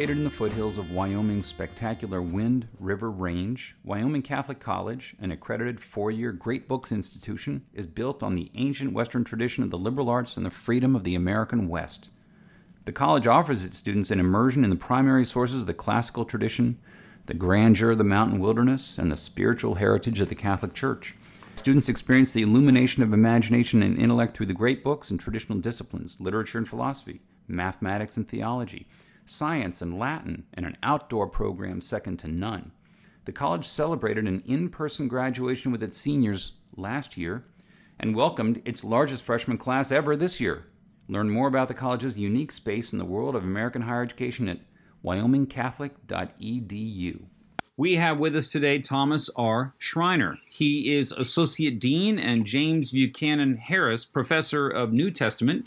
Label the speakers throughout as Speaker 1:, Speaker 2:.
Speaker 1: Located in the foothills of Wyoming's spectacular Wind River Range, Wyoming Catholic College, an accredited four year Great Books institution, is built on the ancient Western tradition of the liberal arts and the freedom of the American West. The college offers its students an immersion in the primary sources of the classical tradition, the grandeur of the mountain wilderness, and the spiritual heritage of the Catholic Church. Students experience the illumination of imagination and intellect through the great books and traditional disciplines, literature and philosophy, mathematics and theology science, and Latin, and an outdoor program second to none. The college celebrated an in person graduation with its seniors last year and welcomed its largest freshman class ever this year. Learn more about the college's unique space in the world of American higher education at wyomingcatholic.edu. We have with us today Thomas R. Schreiner. He is Associate Dean and James Buchanan Harris Professor of New Testament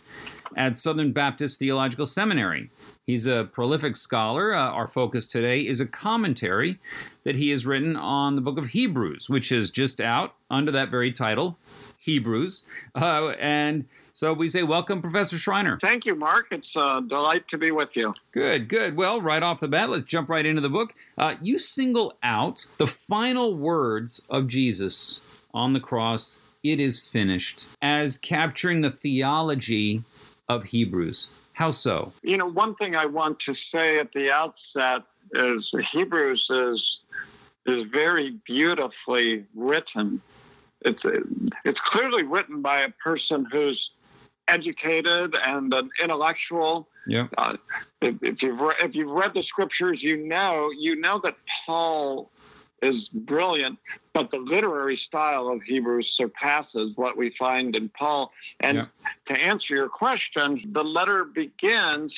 Speaker 1: at Southern Baptist Theological Seminary. He's a prolific scholar. Uh, our focus today is a commentary that he has written on the book of Hebrews, which is just out under that very title, Hebrews. Uh, and so we say, welcome, Professor Schreiner.
Speaker 2: Thank you, Mark. It's a delight to be with you.
Speaker 1: Good, good. Well, right off the bat, let's jump right into the book. Uh, you single out the final words of Jesus on the cross, it is finished, as capturing the theology of Hebrews. How so?
Speaker 2: You know, one thing I want to say at the outset is Hebrews is is very beautifully written. It's it's clearly written by a person who's educated and an intellectual.
Speaker 1: Yeah. Uh,
Speaker 2: if, if, you've re- if you've read the scriptures, you know you know that Paul is brilliant, but the literary style of Hebrews surpasses what we find in Paul. And yeah. to answer your question, the letter begins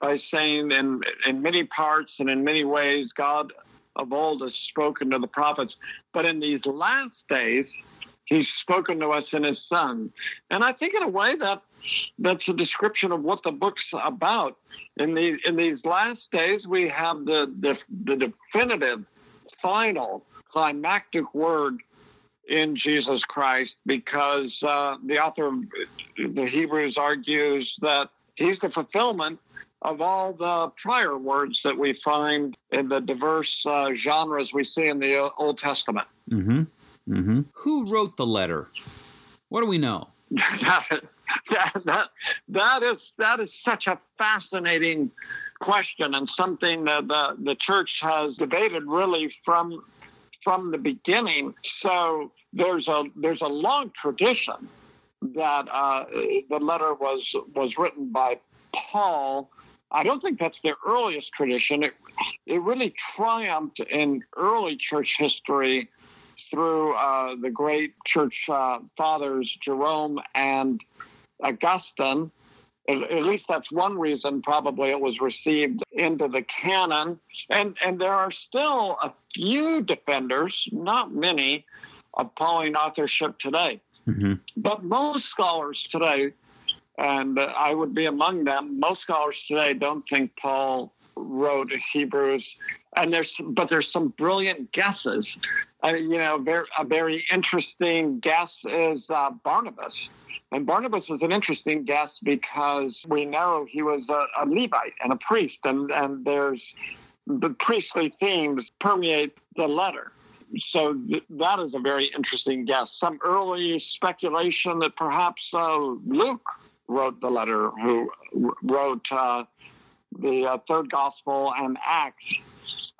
Speaker 2: by saying, in, in many parts and in many ways, God of old has spoken to the prophets, but in these last days, He's spoken to us in His Son. And I think, in a way, that that's a description of what the book's about. In the in these last days, we have the the, the definitive final climactic word in Jesus Christ because uh, the author of the Hebrews argues that he's the fulfillment of all the prior words that we find in the diverse uh, genres we see in the Old Testament.
Speaker 1: Mm-hmm. Mm-hmm. Who wrote the letter? What do we know?
Speaker 2: that, that, that is that is such a fascinating question and something that the, the church has debated really from from the beginning. So there's a there's a long tradition that uh, the letter was was written by Paul. I don't think that's the earliest tradition. It it really triumphed in early church history through uh, the great church uh, fathers Jerome and Augustine at least that's one reason probably it was received into the canon. And, and there are still a few defenders, not many, of Pauline authorship today. Mm-hmm. But most scholars today, and I would be among them, most scholars today don't think Paul wrote Hebrews. And there's, but there's some brilliant guesses. Uh, you know, very, a very interesting guess is uh, Barnabas and Barnabas is an interesting guest because we know he was a, a Levite and a priest, and, and there's the priestly themes permeate the letter. So th- that is a very interesting guess. Some early speculation that perhaps uh, Luke wrote the letter, who wrote uh, the uh, third gospel and Acts.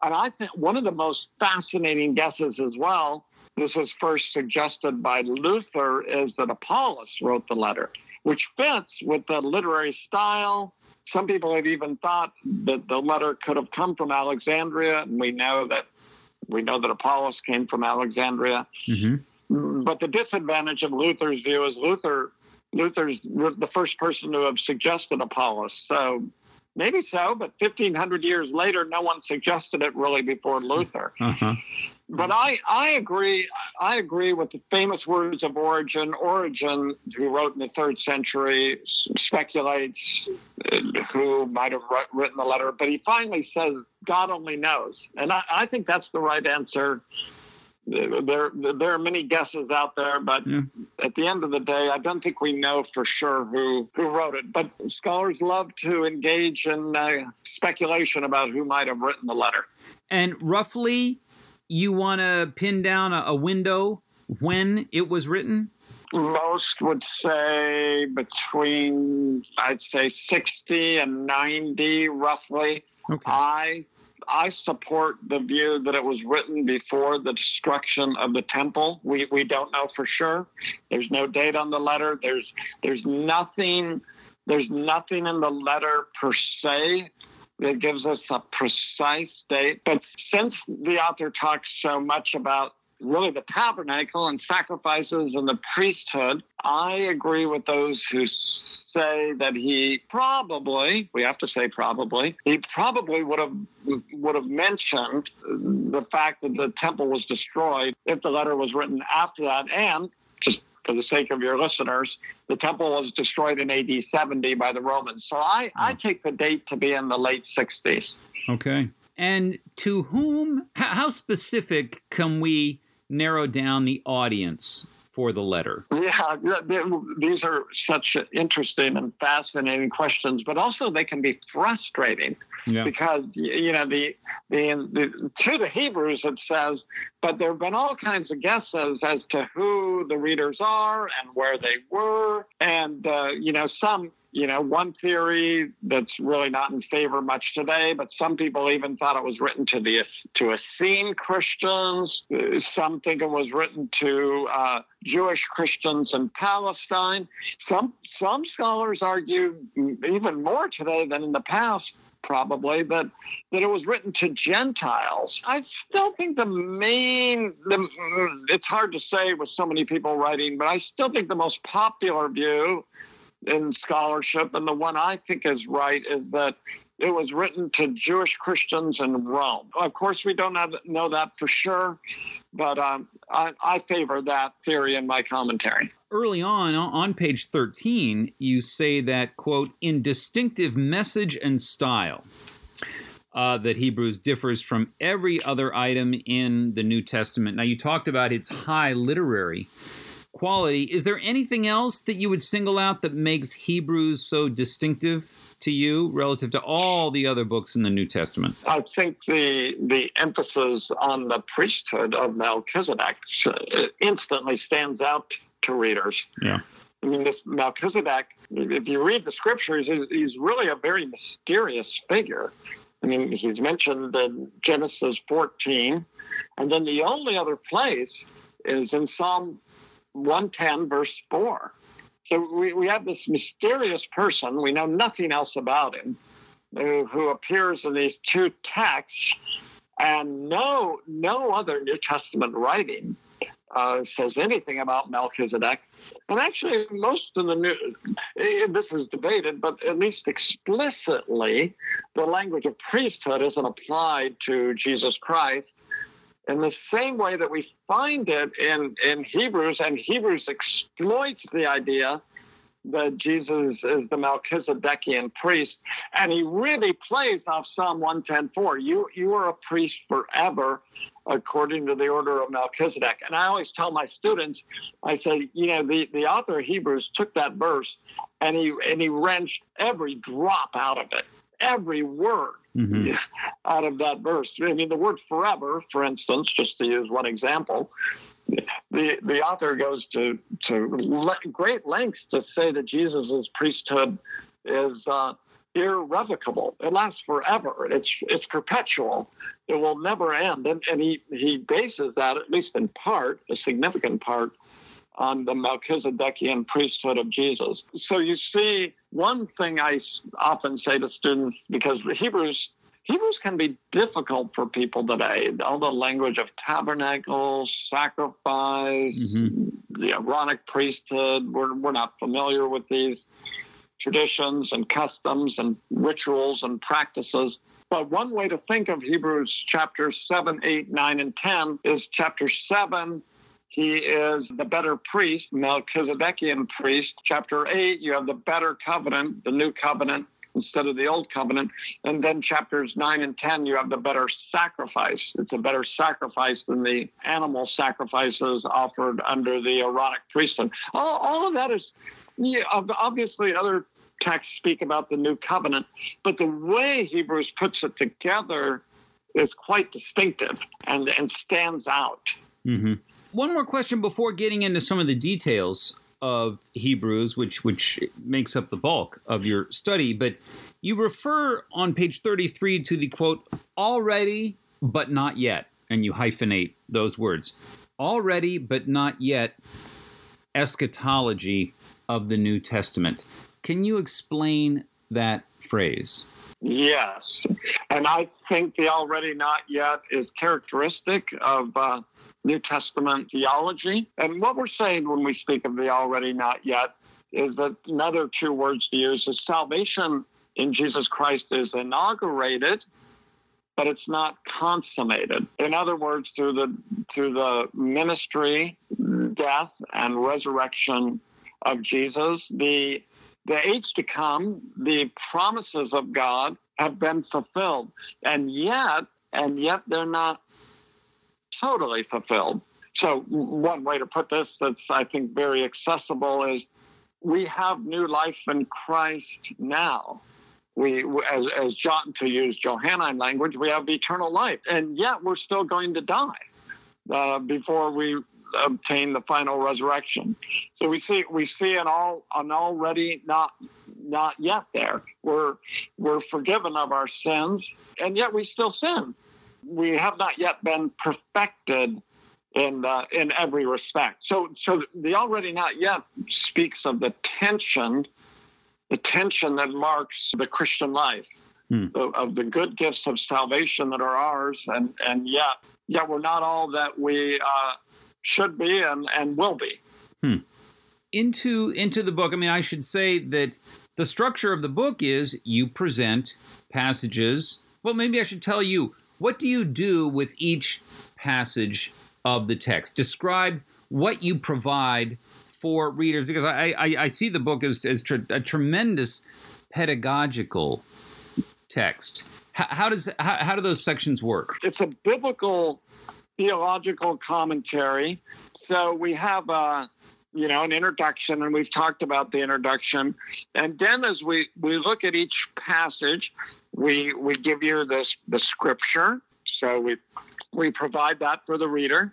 Speaker 2: And I think one of the most fascinating guesses as well this was first suggested by Luther, is that Apollos wrote the letter, which fits with the literary style. Some people have even thought that the letter could have come from Alexandria, and we know that we know that Apollos came from Alexandria. Mm-hmm. But the disadvantage of Luther's view is Luther Luther's the first person to have suggested Apollos. So maybe so, but 1500 years later, no one suggested it really before Luther. Uh-huh. But I, I agree. I agree with the famous words of Origen. Origen, who wrote in the third century, speculates uh, who might have written the letter, but he finally says God only knows, and I, I think that's the right answer. There there are many guesses out there, but yeah. at the end of the day, I don't think we know for sure who who wrote it. But scholars love to engage in uh, speculation about who might have written the letter.
Speaker 1: And roughly, you want to pin down a, a window when it was written?
Speaker 2: Most would say between, I'd say 60 and 90, roughly. Okay. I I support the view that it was written before the destruction of the temple. We we don't know for sure. There's no date on the letter. There's there's nothing there's nothing in the letter per se that gives us a precise date. But since the author talks so much about really the tabernacle and sacrifices and the priesthood, I agree with those who say that he probably, we have to say probably, he probably would have would have mentioned the fact that the temple was destroyed if the letter was written after that. And just for the sake of your listeners, the temple was destroyed in AD 70 by the Romans. So I, I hmm. take the date to be in the late 60s.
Speaker 1: Okay. And to whom, how specific can we narrow down the audience for the letter?
Speaker 2: Yeah, these are such interesting and fascinating questions, but also they can be frustrating yeah. because you know the, the the to the Hebrews it says, but there have been all kinds of guesses as to who the readers are and where they were, and uh, you know some you know, one theory that's really not in favor much today, but some people even thought it was written to the to Essene Christians. Some think it was written to uh, Jewish Christians in Palestine. Some some scholars argue even more today than in the past probably that that it was written to Gentiles. I still think the main the, it's hard to say with so many people writing, but I still think the most popular view in scholarship, and the one I think is right is that it was written to Jewish Christians in Rome. Of course, we don't have, know that for sure, but um, I, I favor that theory in my commentary.
Speaker 1: Early on, on page 13, you say that, quote, in distinctive message and style. Uh, that Hebrews differs from every other item in the New Testament. Now, you talked about its high literary quality. Is there anything else that you would single out that makes Hebrews so distinctive to you relative to all the other books in the New Testament?
Speaker 2: I think the the emphasis on the priesthood of Melchizedek uh, instantly stands out to readers.
Speaker 1: Yeah.
Speaker 2: I mean, this Melchizedek, if you read the scriptures, he's, he's really a very mysterious figure. I mean, he's mentioned in Genesis 14, and then the only other place is in Psalm 110, verse 4. So we, we have this mysterious person, we know nothing else about him, who, who appears in these two texts, and no, no other New Testament writing uh, says anything about Melchizedek. And actually, most of the new, eh, this is debated, but at least explicitly, the language of priesthood isn't applied to Jesus Christ in the same way that we find it in, in Hebrews, and Hebrews exploits the idea that Jesus is the Melchizedekian priest, and he really plays off Psalm 110:4. You you are a priest forever, according to the order of Melchizedek. And I always tell my students, I say, you know, the, the author of Hebrews took that verse and he and he wrenched every drop out of it every word mm-hmm. out of that verse. I mean, the word forever, for instance, just to use one example, the the author goes to to great lengths to say that Jesus' priesthood is uh, irrevocable. It lasts forever. It's it's perpetual. It will never end. And, and he he bases that, at least in part, a significant part, on the Melchizedekian priesthood of Jesus. So you see, one thing I often say to students, because Hebrews Hebrews can be difficult for people today. All the language of tabernacles, sacrifice, mm-hmm. the Aaronic priesthood, we're, we're not familiar with these traditions and customs and rituals and practices. But one way to think of Hebrews chapters 7, 8, 9, and 10 is chapter 7 he is the better priest, Melchizedekian priest. Chapter 8, you have the better covenant, the new covenant instead of the old covenant. And then chapters 9 and 10, you have the better sacrifice. It's a better sacrifice than the animal sacrifices offered under the Aaronic priesthood. All, all of that is yeah, obviously other texts speak about the new covenant, but the way Hebrews puts it together is quite distinctive and, and stands out.
Speaker 1: Mm-hmm. One more question before getting into some of the details of Hebrews, which which makes up the bulk of your study, but you refer on page 33 to the quote, already but not yet, and you hyphenate those words. Already but not yet eschatology of the New Testament. Can you explain that phrase?
Speaker 2: Yes. And I think the already not yet is characteristic of uh, New Testament theology. And what we're saying when we speak of the already not yet is that another two words to use is salvation in Jesus Christ is inaugurated, but it's not consummated. In other words, through the through the ministry, death, and resurrection of Jesus, the the age to come, the promises of God have been fulfilled. And yet, and yet they're not totally fulfilled. So, one way to put this that's, I think, very accessible is we have new life in Christ now. We, as, as John, to use Johannine language, we have eternal life, and yet we're still going to die uh, before we obtain the final resurrection. So we see we see an all an already not not yet there. We're we're forgiven of our sins, and yet we still sin we have not yet been perfected in uh, in every respect. So so the already not yet speaks of the tension, the tension that marks the Christian life. Hmm. Of, of the good gifts of salvation that are ours, and, and yet, yet we're not all that we uh, should be and, and will be.
Speaker 1: Hmm. Into into the book, I mean, I should say that the structure of the book is you present passages. Well, maybe I should tell you what do you do with each passage of the text? Describe what you provide for readers because I, I, I see the book as, as tr- a tremendous pedagogical text. How, how does how, how do those sections work?
Speaker 2: It's a biblical theological commentary. So we have a you know an introduction, and we've talked about the introduction, and then as we we look at each passage, we we give you this the scripture, so we we provide that for the reader.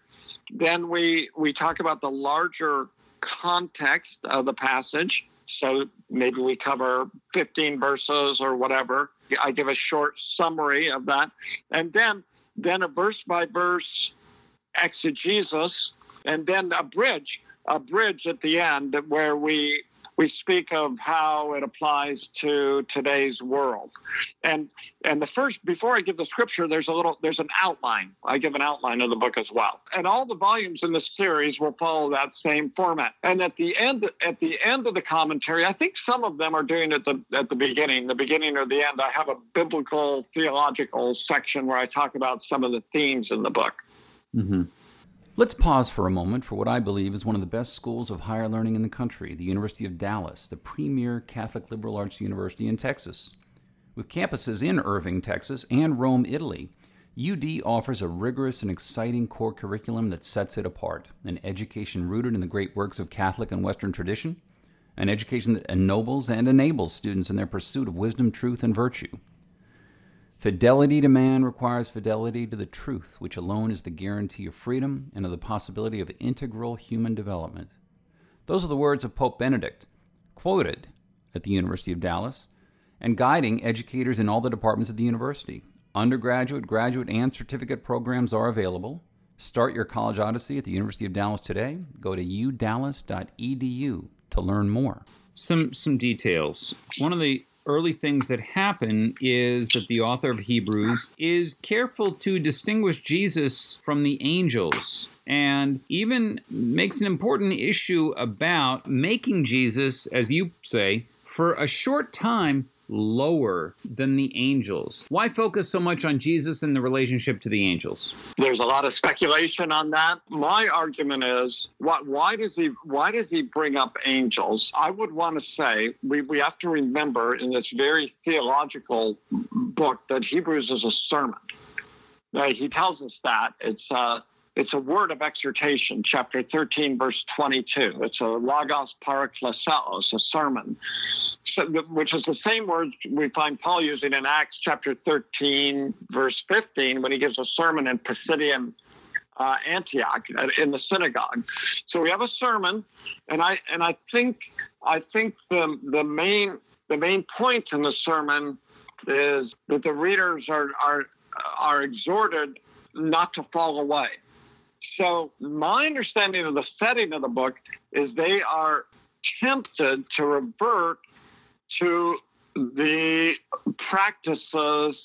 Speaker 2: Then we we talk about the larger context of the passage. So maybe we cover 15 verses or whatever. I give a short summary of that, and then then a verse by verse exegesis, and then a bridge, a bridge at the end where we we speak of how it applies to today's world. And and the first before I give the scripture, there's a little there's an outline. I give an outline of the book as well. And all the volumes in this series will follow that same format. And at the end at the end of the commentary, I think some of them are doing it at the at the beginning, the beginning or the end. I have a biblical theological section where I talk about some of the themes in the book.
Speaker 1: Mm-hmm. Let's pause for a moment for what I believe is one of the best schools of higher learning in the country, the University of Dallas, the premier Catholic liberal arts university in Texas. With campuses in Irving, Texas, and Rome, Italy, UD offers a rigorous and exciting core curriculum that sets it apart an education rooted in the great works of Catholic and Western tradition, an education that ennobles and enables students in their pursuit of wisdom, truth, and virtue. Fidelity to man requires fidelity to the truth, which alone is the guarantee of freedom and of the possibility of integral human development. Those are the words of Pope Benedict, quoted at the University of Dallas, and guiding educators in all the departments of the university. Undergraduate, graduate, and certificate programs are available. Start your college odyssey at the University of Dallas today. Go to udallas.edu to learn more. Some some details. One of the early things that happen is that the author of Hebrews is careful to distinguish Jesus from the angels and even makes an important issue about making Jesus, as you say, for a short time lower than the angels. Why focus so much on Jesus and the relationship to the angels?
Speaker 2: There's a lot of speculation on that. My argument is what why does he why does he bring up angels? I would want to say we, we have to remember in this very theological book that Hebrews is a sermon. Now, he tells us that it's uh, it's a word of exhortation, chapter 13, verse 22. It's a logos parakleseos, a sermon, which is the same word we find Paul using in Acts chapter 13, verse 15, when he gives a sermon in Pisidian uh, Antioch in the synagogue. So we have a sermon, and I and I think I think the the main the main point in the sermon is that the readers are are are exhorted not to fall away. So, my understanding of the setting of the book is they are tempted to revert to the practices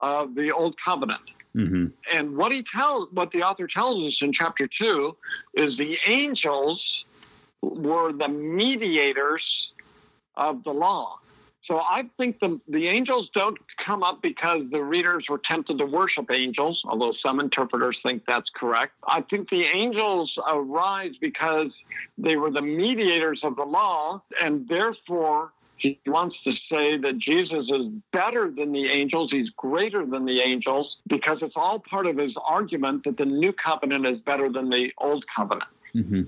Speaker 2: of the old covenant. Mm-hmm. And what he tells, what the author tells us in chapter two, is the angels were the mediators of the law. So I think the, the angels don't come up because the readers were tempted to worship angels, although some interpreters think that's correct. I think the angels arise because they were the mediators of the law, and therefore he wants to say that Jesus is better than the angels, he's greater than the angels, because it's all part of his argument that the new covenant is better than the old covenant. Mm-hmm.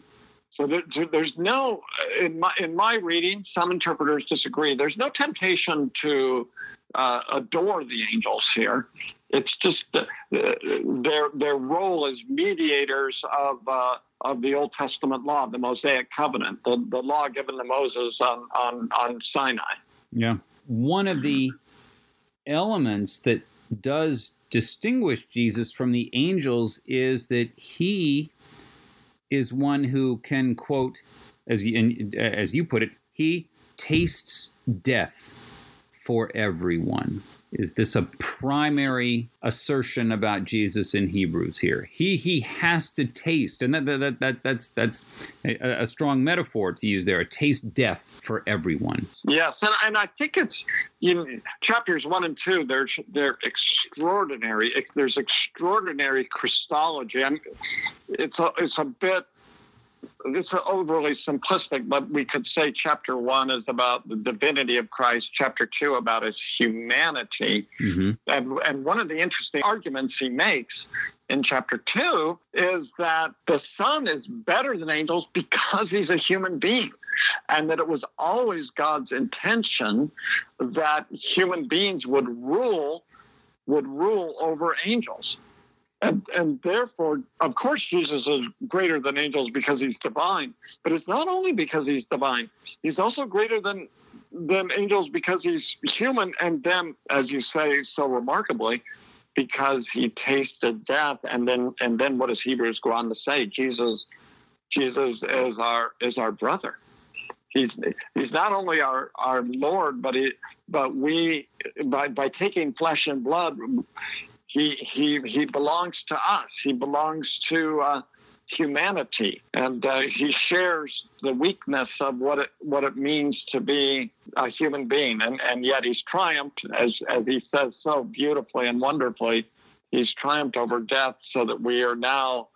Speaker 2: So there, there's no, in my, in my reading, some interpreters disagree. There's no temptation to uh, adore the angels here. It's just uh, their their role as mediators of uh, of the Old Testament law, the Mosaic covenant, the, the law given to Moses on, on on Sinai.
Speaker 1: Yeah, one of the elements that does distinguish Jesus from the angels is that he is one who can quote, as you, uh, as you put it, he tastes death for everyone. Is this a primary assertion about Jesus in Hebrews here? He he has to taste, and that, that, that that's that's a, a strong metaphor to use there. A taste death for everyone.
Speaker 2: Yes, and, and I think it's in chapters one and two. They're they're extraordinary. There's extraordinary Christology. and it's a it's a bit it's overly simplistic, but we could say chapter one is about the divinity of Christ, chapter two about his humanity. Mm-hmm. And, and one of the interesting arguments he makes in chapter two is that the Son is better than angels because he's a human being. And that it was always God's intention that human beings would rule would rule over angels. And, and therefore, of course, Jesus is greater than angels because he's divine. But it's not only because he's divine, he's also greater than, than angels because he's human. And then, as you say so remarkably, because he tasted death. And then, and then what does Hebrews go on to say? Jesus, Jesus is our, is our brother. He's, he's not only our, our Lord, but he, but we by by taking flesh and blood, he he he belongs to us. He belongs to uh, humanity, and uh, he shares the weakness of what it what it means to be a human being. And and yet he's triumphed, as as he says so beautifully and wonderfully. He's triumphed over death, so that we are now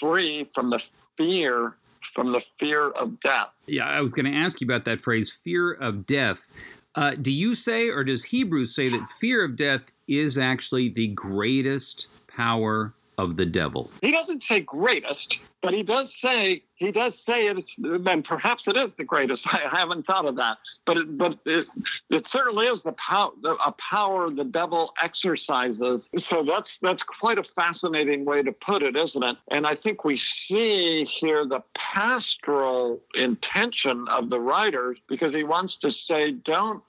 Speaker 2: free from the fear from the fear of death.
Speaker 1: Yeah, I was going to ask you about that phrase, fear of death. Uh, do you say, or does Hebrews say that fear of death is actually the greatest power of the devil?
Speaker 2: He doesn't say greatest, but he does say he does say it, and perhaps it is the greatest. I haven't thought of that, but it, but it, it certainly is the power a power the devil exercises. So that's that's quite a fascinating way to put it, isn't it? And I think we see here the pastoral intention of the writers because he wants to say don't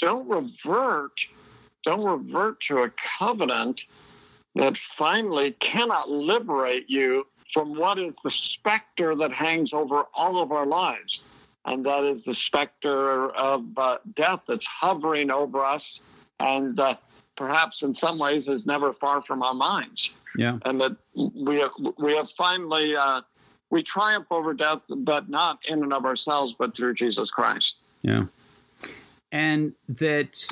Speaker 2: don't revert don't revert to a covenant that finally cannot liberate you from what is the specter that hangs over all of our lives. And that is the specter of uh, death that's hovering over us and uh, perhaps in some ways is never far from our minds.
Speaker 1: Yeah.
Speaker 2: And that we have, we have finally, uh, we triumph over death, but not in and of ourselves, but through Jesus Christ.
Speaker 1: Yeah. and that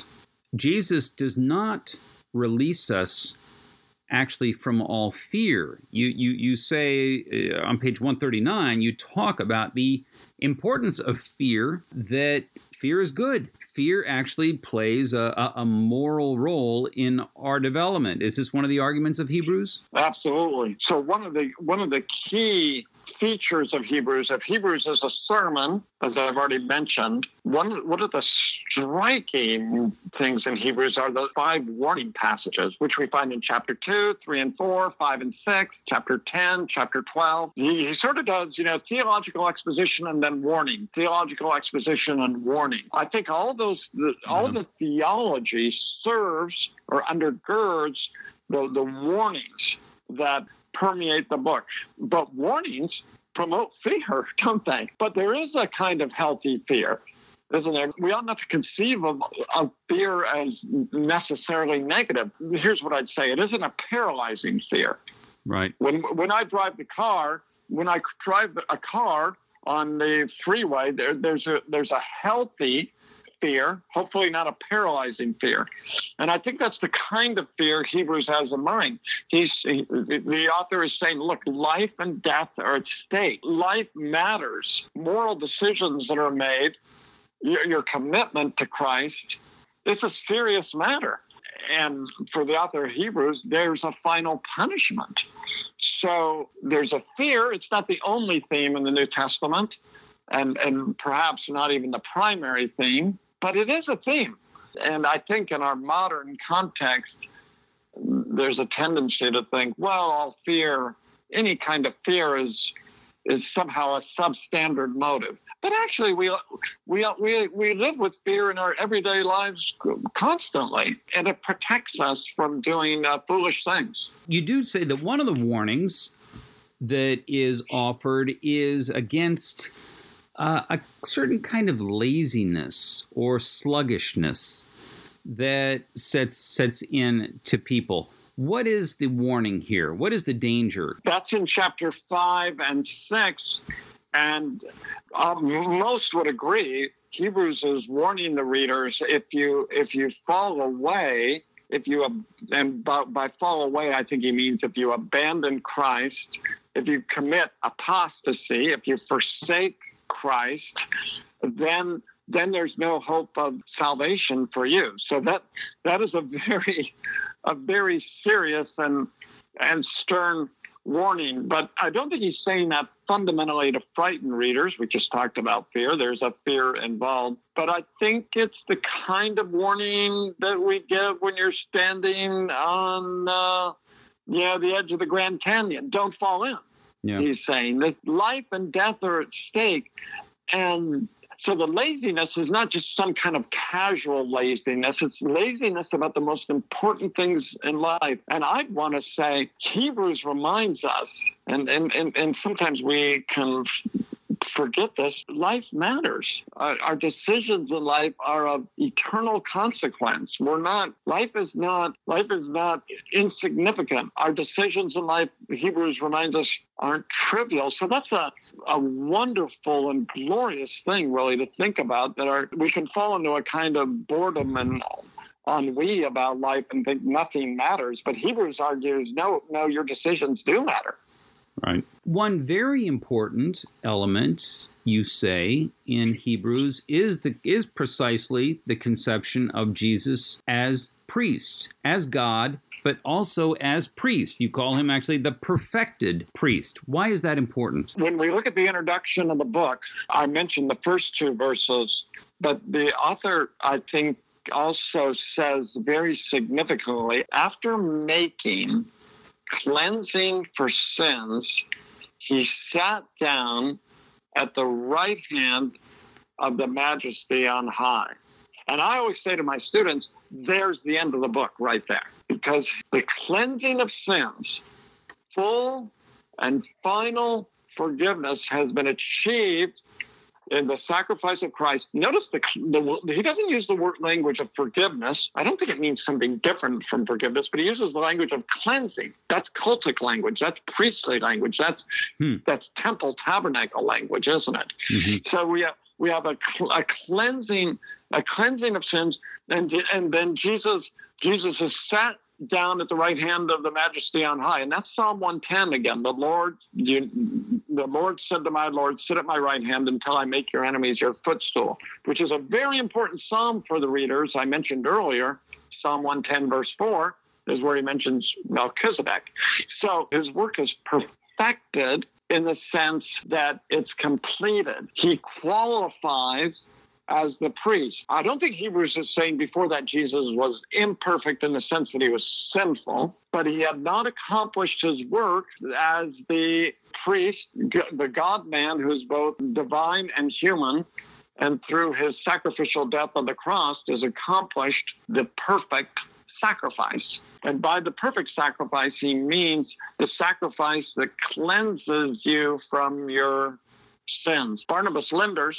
Speaker 1: Jesus does not release us actually from all fear. You you you say uh, on page 139 you talk about the importance of fear that fear is good. Fear actually plays a, a, moral role in our development. Is this one of the arguments of Hebrews?
Speaker 2: Absolutely. So one of the one of the key features of Hebrews, if Hebrews is a sermon, as I've already mentioned, one one of the striking things in Hebrews are the five warning passages, which we find in chapter 2, 3 and 4, 5 and 6, chapter 10, chapter 12. He, he sort of does, you know, theological exposition and then warning, theological exposition and warning. I think all those, the, all the theology serves or undergirds the, the warnings that permeate the book. But warnings promote fear, don't they? But there is a kind of healthy fear isn't there? We ought not to conceive of, of fear as necessarily negative. Here's what I'd say it isn't a paralyzing fear.
Speaker 1: Right.
Speaker 2: When, when I drive the car, when I drive a car on the freeway, there, there's, a, there's a healthy fear, hopefully not a paralyzing fear. And I think that's the kind of fear Hebrews has in mind. He's, he, the author is saying, look, life and death are at stake. Life matters. Moral decisions that are made your, your commitment to Christ, it's a serious matter. And for the author of Hebrews, there's a final punishment. So there's a fear. It's not the only theme in the New Testament, and, and perhaps not even the primary theme, but it is a theme. And I think in our modern context, there's a tendency to think, well, all fear, any kind of fear is is somehow a substandard motive. But actually, we, we, we, we live with fear in our everyday lives constantly, and it protects us from doing uh, foolish things.
Speaker 1: You do say that one of the warnings that is offered is against uh, a certain kind of laziness or sluggishness that sets sets in to people. What is the warning here? What is the danger?
Speaker 2: That's in chapter 5 and 6. And um, most would agree. Hebrews is warning the readers if you if you fall away, if you and by, by fall away, I think he means if you abandon Christ, if you commit apostasy, if you forsake Christ, then then there's no hope of salvation for you. So that that is a very a very serious and and stern warning. But I don't think he's saying that fundamentally to frighten readers. We just talked about fear. There's a fear involved. But I think it's the kind of warning that we give when you're standing on uh, yeah, the edge of the Grand Canyon. Don't fall in. Yeah. He's saying that life and death are at stake. And so the laziness is not just some kind of casual laziness. It's laziness about the most important things in life. And I want to say Hebrews reminds us, and, and, and, and sometimes we can forget this. Life matters. Our, our, decisions in life are of eternal consequence. We're not. Life is not. Life is not insignificant. Our decisions in life, Hebrews reminds us, aren't trivial. So that's a a wonderful and glorious thing, really, to think about. That our we can fall into a kind of boredom and ennui about life and think nothing matters. But Hebrews argues, no, no, your decisions do matter.
Speaker 1: Right. One very important element you say in Hebrews is the is precisely the conception of Jesus as priest, as God, but also as priest. You call him actually the perfected priest. Why is that important?
Speaker 2: When we look at the introduction of the book, I mentioned the first two verses, but the author, I think, also says very significantly after making cleansing for sins, he sat down at the right hand of the majesty on high. And I always say to my students, there's the end of the book right there. Because the cleansing of sins, full and final forgiveness has been achieved in the sacrifice of Christ. Notice the, the, he doesn't use the word language of forgiveness. I don't think it means something different from forgiveness, but he uses the language of cleansing. That's cultic language. That's priestly language. That's hmm. that's temple tabernacle language, isn't it? Mm-hmm. So we have we have a, a cleansing, a cleansing of sins, and and then Jesus Jesus is sat down at the right hand of the Majesty on high, and that's Psalm 110 again. The Lord, you, the Lord said to my Lord, "Sit at my right hand until I make your enemies your footstool," which is a very important psalm for the readers. I mentioned earlier, Psalm 110 verse four is where he mentions Melchizedek. So his work is perfected in the sense that it's completed. He qualifies as the priest. I don't think Hebrews is saying before that Jesus was imperfect in the sense that he was sinful, but he had not accomplished his work as the priest, the God man who's both divine and human. And through his sacrificial death on the cross, has accomplished the perfect sacrifice. And by the perfect sacrifice, he means the sacrifice that cleanses you from your sins. Barnabas Lindars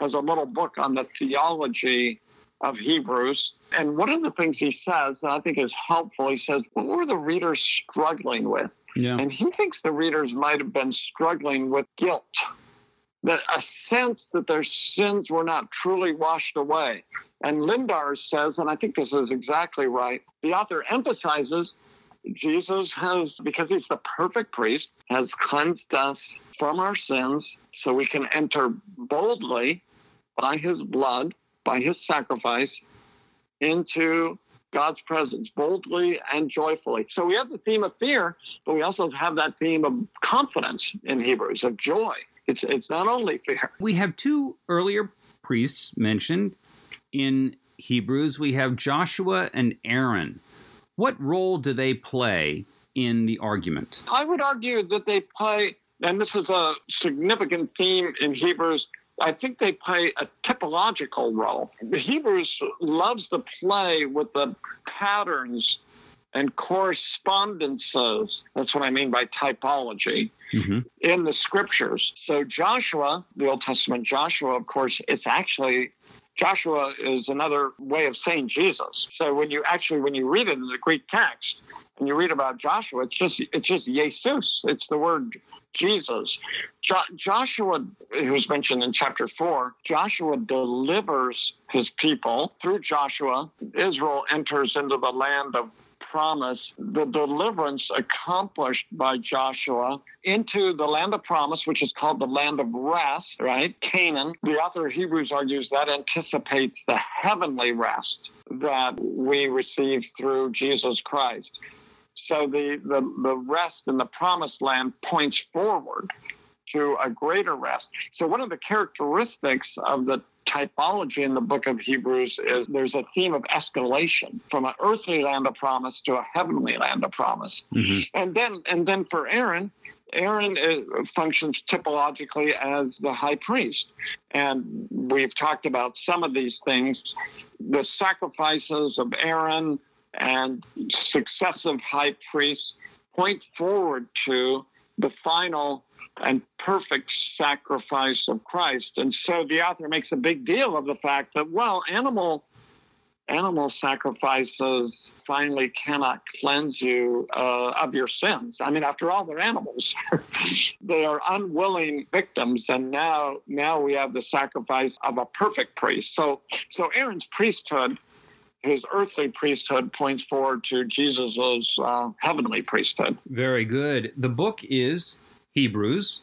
Speaker 2: has a little book on the theology of Hebrews. And one of the things he says that I think is helpful, he says, What were the readers struggling with? Yeah. And he thinks the readers might have been struggling with guilt, that a sense that their sins were not truly washed away. And Lindars says, and I think this is exactly right, the author emphasizes Jesus has, because he's the perfect priest, has cleansed us from our sins so we can enter boldly by his blood, by his sacrifice, into God's presence boldly and joyfully. So we have the theme of fear, but we also have that theme of confidence in Hebrews, of joy. It's, it's not only fear.
Speaker 1: We have two earlier priests mentioned in Hebrews. We have Joshua and Aaron. What role do they play in the argument?
Speaker 2: I would argue that they play and this is a significant theme in Hebrews. I think they play a typological role. The Hebrews loves to play with the patterns and correspondences. That's what I mean by typology mm-hmm. in the scriptures. So Joshua, the Old Testament Joshua, of course, it's actually Joshua is another way of saying Jesus. So when you actually when you read it in the Greek text, and you read about Joshua, it's just it's just Jesus. It's the word Jesus. Jo- Joshua, who's mentioned in chapter four, Joshua delivers his people through Joshua. Israel enters into the land of promise, the deliverance accomplished by Joshua into the land of promise, which is called the land of rest, right? Canaan. The author of Hebrews argues that anticipates the heavenly rest that we receive through Jesus Christ. So the, the, the rest in the promised land points forward to a greater rest. So one of the characteristics of the typology in the book of Hebrews is there's a theme of escalation from an earthly land of promise to a heavenly land of promise. Mm-hmm. And then and then for Aaron, Aaron is, functions typologically as the high priest. And we've talked about some of these things. The sacrifices of Aaron, and successive high priests point forward to the final and perfect sacrifice of Christ. And so the author makes a big deal of the fact that, well, animal animal sacrifices finally cannot cleanse you uh, of your sins. I mean, after all, they're animals; they are unwilling victims, and now now we have the sacrifice of a perfect priest. So so Aaron's priesthood his earthly priesthood points forward to Jesus' uh, heavenly priesthood.
Speaker 1: Very good. The book is Hebrews.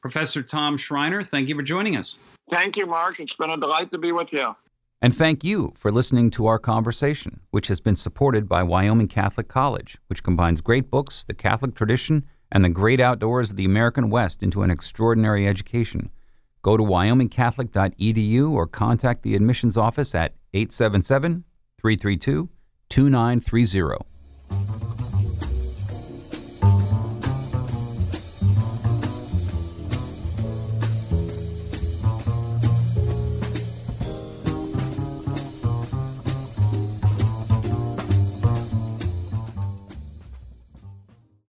Speaker 1: Professor Tom Schreiner, thank you for joining us.
Speaker 2: Thank you, Mark. It's been a delight to be with you.
Speaker 1: And thank you for listening to our conversation, which has been supported by Wyoming Catholic College, which combines great books, the Catholic tradition, and the great outdoors of the American West into an extraordinary education. Go to wyomingcatholic.edu or contact the admissions office at 877 332 2930.